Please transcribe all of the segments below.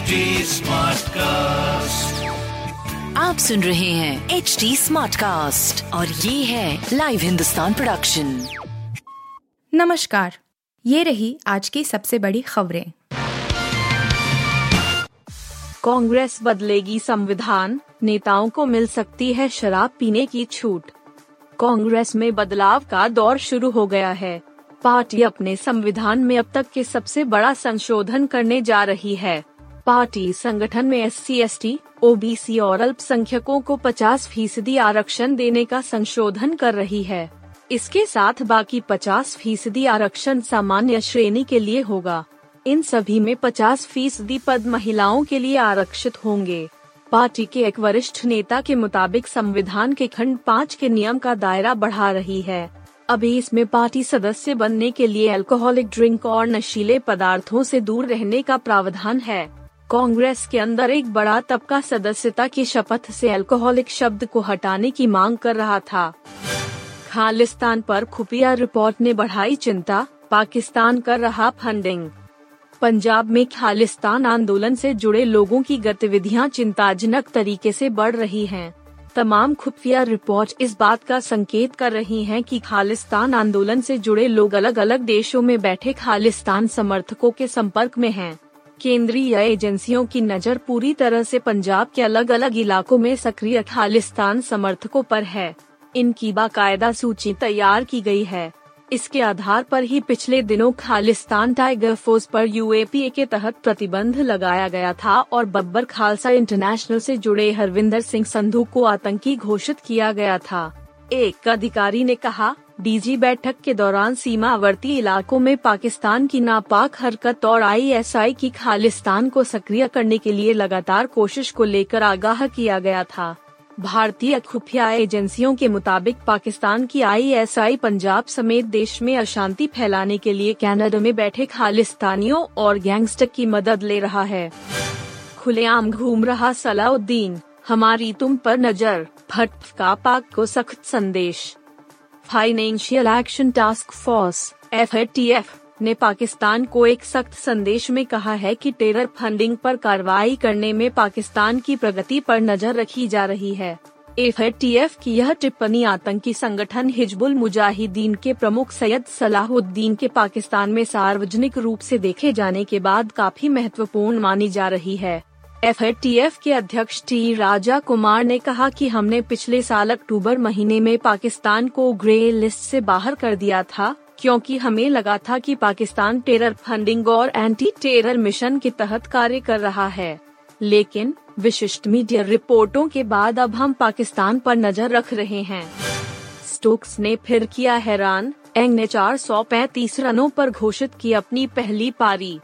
HD Smartcast. आप सुन रहे हैं एच डी स्मार्ट कास्ट और ये है लाइव हिंदुस्तान प्रोडक्शन नमस्कार ये रही आज की सबसे बड़ी खबरें। कांग्रेस बदलेगी संविधान नेताओं को मिल सकती है शराब पीने की छूट। कांग्रेस में बदलाव का दौर शुरू हो गया है। पार्टी अपने संविधान में अब तक के सबसे बड़ा संशोधन करने जा रही है। पार्टी संगठन में S C S T OBC और अल्पसंख्यकों को 50 फ़ीसदी आरक्षण देने का संशोधन कर रही है। इसके साथ बाकी 50 फ़ीसदी आरक्षण सामान्य श्रेणी के लिए होगा। इन सभी में 50 फ़ीसदी पद महिलाओं के लिए आरक्षित होंगे। पार्टी के एक वरिष्ठ नेता के मुताबिक संविधान के खंड पाँच के नियम का दायरा बढ़ा रही है। अभी इसमें पार्टी सदस्य बनने के लिए अल्कोहलिक ड्रिंक और नशीले पदार्थों से दूर रहने का प्रावधान है। कांग्रेस के अंदर एक बड़ा तबका सदस्यता की शपथ से अल्कोहलिक शब्द को हटाने की मांग कर रहा था खालिस्तान पर खुफिया रिपोर्ट ने बढ़ाई चिंता, पाकिस्तान कर रहा फंडिंग पंजाब में खालिस्तान आंदोलन से जुड़े लोगों की गतिविधियाँ चिंताजनक तरीके से बढ़ रही हैं। तमाम खुफिया रिपोर्ट इस बात का संकेत कर रही हैं कि खालिस्तान आंदोलन से जुड़े लोग अलग अलग देशों में बैठे खालिस्तान समर्थकों के संपर्क में हैं। केंद्रीय एजेंसियों की नज़र पूरी तरह से पंजाब के अलग अलग इलाकों में सक्रिय खालिस्तान समर्थकों पर है। इनकी बाकायदा सूची तैयार की गई है। इसके आधार पर ही पिछले दिनों खालिस्तान टाइगर फोर्स पर यूएपीए के तहत प्रतिबंध लगाया गया था और बब्बर खालसा इंटरनेशनल से जुड़े हरविंदर सिंह संधू को आतंकी घोषित किया गया था। एक अधिकारी ने कहा डीजी बैठक के दौरान सीमावर्ती इलाकों में पाकिस्तान की नापाक हरकत और आईएसआई की खालिस्तान को सक्रिय करने के लिए लगातार कोशिश को लेकर आगाह किया गया था। भारतीय खुफिया एजेंसियों के मुताबिक पाकिस्तान की आईएसआई पंजाब समेत देश में अशांति फैलाने के लिए कनाडा में बैठे खालिस्तानियों और गैंगस्टर की मदद ले रहा है। खुलेआम घूम रहा सलाउद्दीन, हमारी तुम पर नज़र फट का पाक को सख्त संदेश। Financial Action Task Force F ने पाकिस्तान को एक सख्त संदेश में कहा है कि टेरर फंडिंग पर कार्रवाई करने में पाकिस्तान की प्रगति पर नज़र रखी जा रही है। एफ़ की यह टिप्पणी आतंकी संगठन हिजबुल मुजाहिदीन के प्रमुख सैयद सलाहुद्दीन के पाकिस्तान में सार्वजनिक रूप से देखे जाने के बाद काफ़ी महत्वपूर्ण मानी जा रही है। एफ़ के अध्यक्ष टी राजा कुमार ने कहा कि हमने पिछले साल अक्टूबर महीने में पाकिस्तान को ग्रे लिस्ट से बाहर कर दिया था, क्योंकि हमें लगा था कि पाकिस्तान टेरर फंडिंग और एंटी टेरर मिशन के तहत कार्य कर रहा है। लेकिन, विशिष्ट मीडिया रिपोर्टों के बाद अब हम पाकिस्तान पर नज़र रख रहे हैं। स्टोक्स ने फिर किया हैरान एंग ने 435 रनों पर घोषित की अपनी पहली पारी।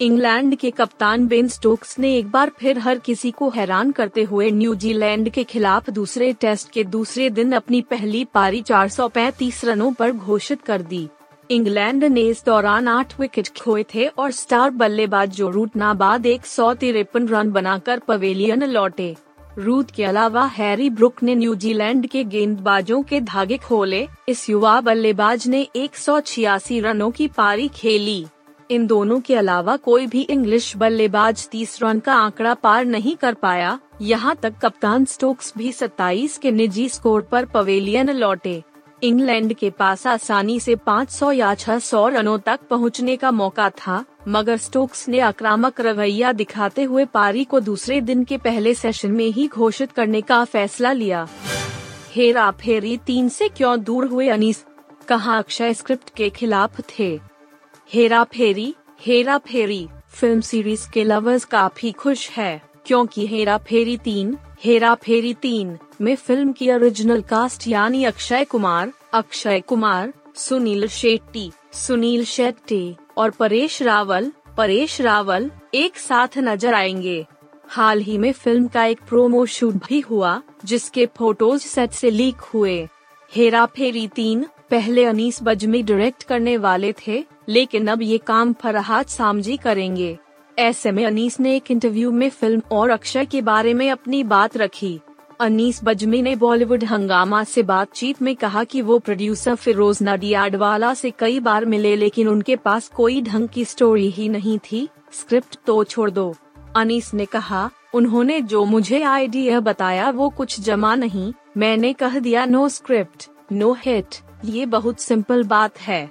इंग्लैंड के कप्तान बेन स्टोक्स ने एक बार फिर हर किसी को हैरान करते हुए न्यूजीलैंड के खिलाफ दूसरे टेस्ट के दूसरे दिन अपनी पहली पारी 435 रनों पर घोषित कर दी। इंग्लैंड ने इस दौरान आठ विकेट खोए थे और स्टार बल्लेबाज जो रूट नाबाद एक सौ तिरपन रन बनाकर पवेलियन लौटे। रूट के अलावा हैरी ब्रुक ने न्यूजीलैंड के गेंदबाजों के धागे खोले। इस युवा बल्लेबाज ने एक सौ छियासी रनों की पारी खेली। इन दोनों के अलावा कोई भी इंग्लिश बल्लेबाज तीस रन का आंकड़ा पार नहीं कर पाया। यहाँ तक कप्तान स्टोक्स भी 27 के निजी स्कोर पर पवेलियन लौटे। इंग्लैंड के पास आसानी से 500 या 600 रनों तक पहुँचने का मौका था, मगर स्टोक्स ने आक्रामक रवैया दिखाते हुए पारी को दूसरे दिन के पहले सेशन में ही घोषित करने का फैसला लिया। हेरा फेरी तीन से क्यों दूर हुए अनीस? कहा अक्षय स्क्रिप्ट के खिलाफ थे? हेरा फेरी हेरा फेरी। फ़िल्म सीरीज़ के लवर्स काफ़ी खुश है, क्योंकि हेरा फेरी तीन, हेरा फेरी तीन में फ़िल्म की ओरिजिनल कास्ट यानी अक्षय कुमार अक्षय कुमार, सुनील शेट्टी सुनील शेट्टी और परेश रावल परेश रावल एक साथ नज़र आएँगे। हाल ही में फ़िल्म का एक प्रोमो शूट भी हुआ, जिसके फ़ोटोज़ सेट से लीक हुए। हेरा फेरी तीन, पहले अनीस बजमी डायरेक्ट करने वाले थे लेकिन अब ये काम फरहाद सामजी करेंगे। ऐसे में अनीस ने एक इंटरव्यू में फ़िल्म और अक्षय के बारे में अपनी बात रखी। अनीस बजमी ने बॉलीवुड हंगामा से बातचीत में कहा कि वो प्रोड्यूसर फिरोज नडियाडवाला से कई बार मिले लेकिन उनके पास कोई ढंग की स्टोरी ही नहीं थी। स्क्रिप्ट तो छोड़ दो। अनीस ने कहा, उन्होंने जो मुझे आइडिया बताया वो कुछ जमा नहीं। मैंने कह दिया नो स्क्रिप्ट नो हिट ये बहुत सिंपल बात है।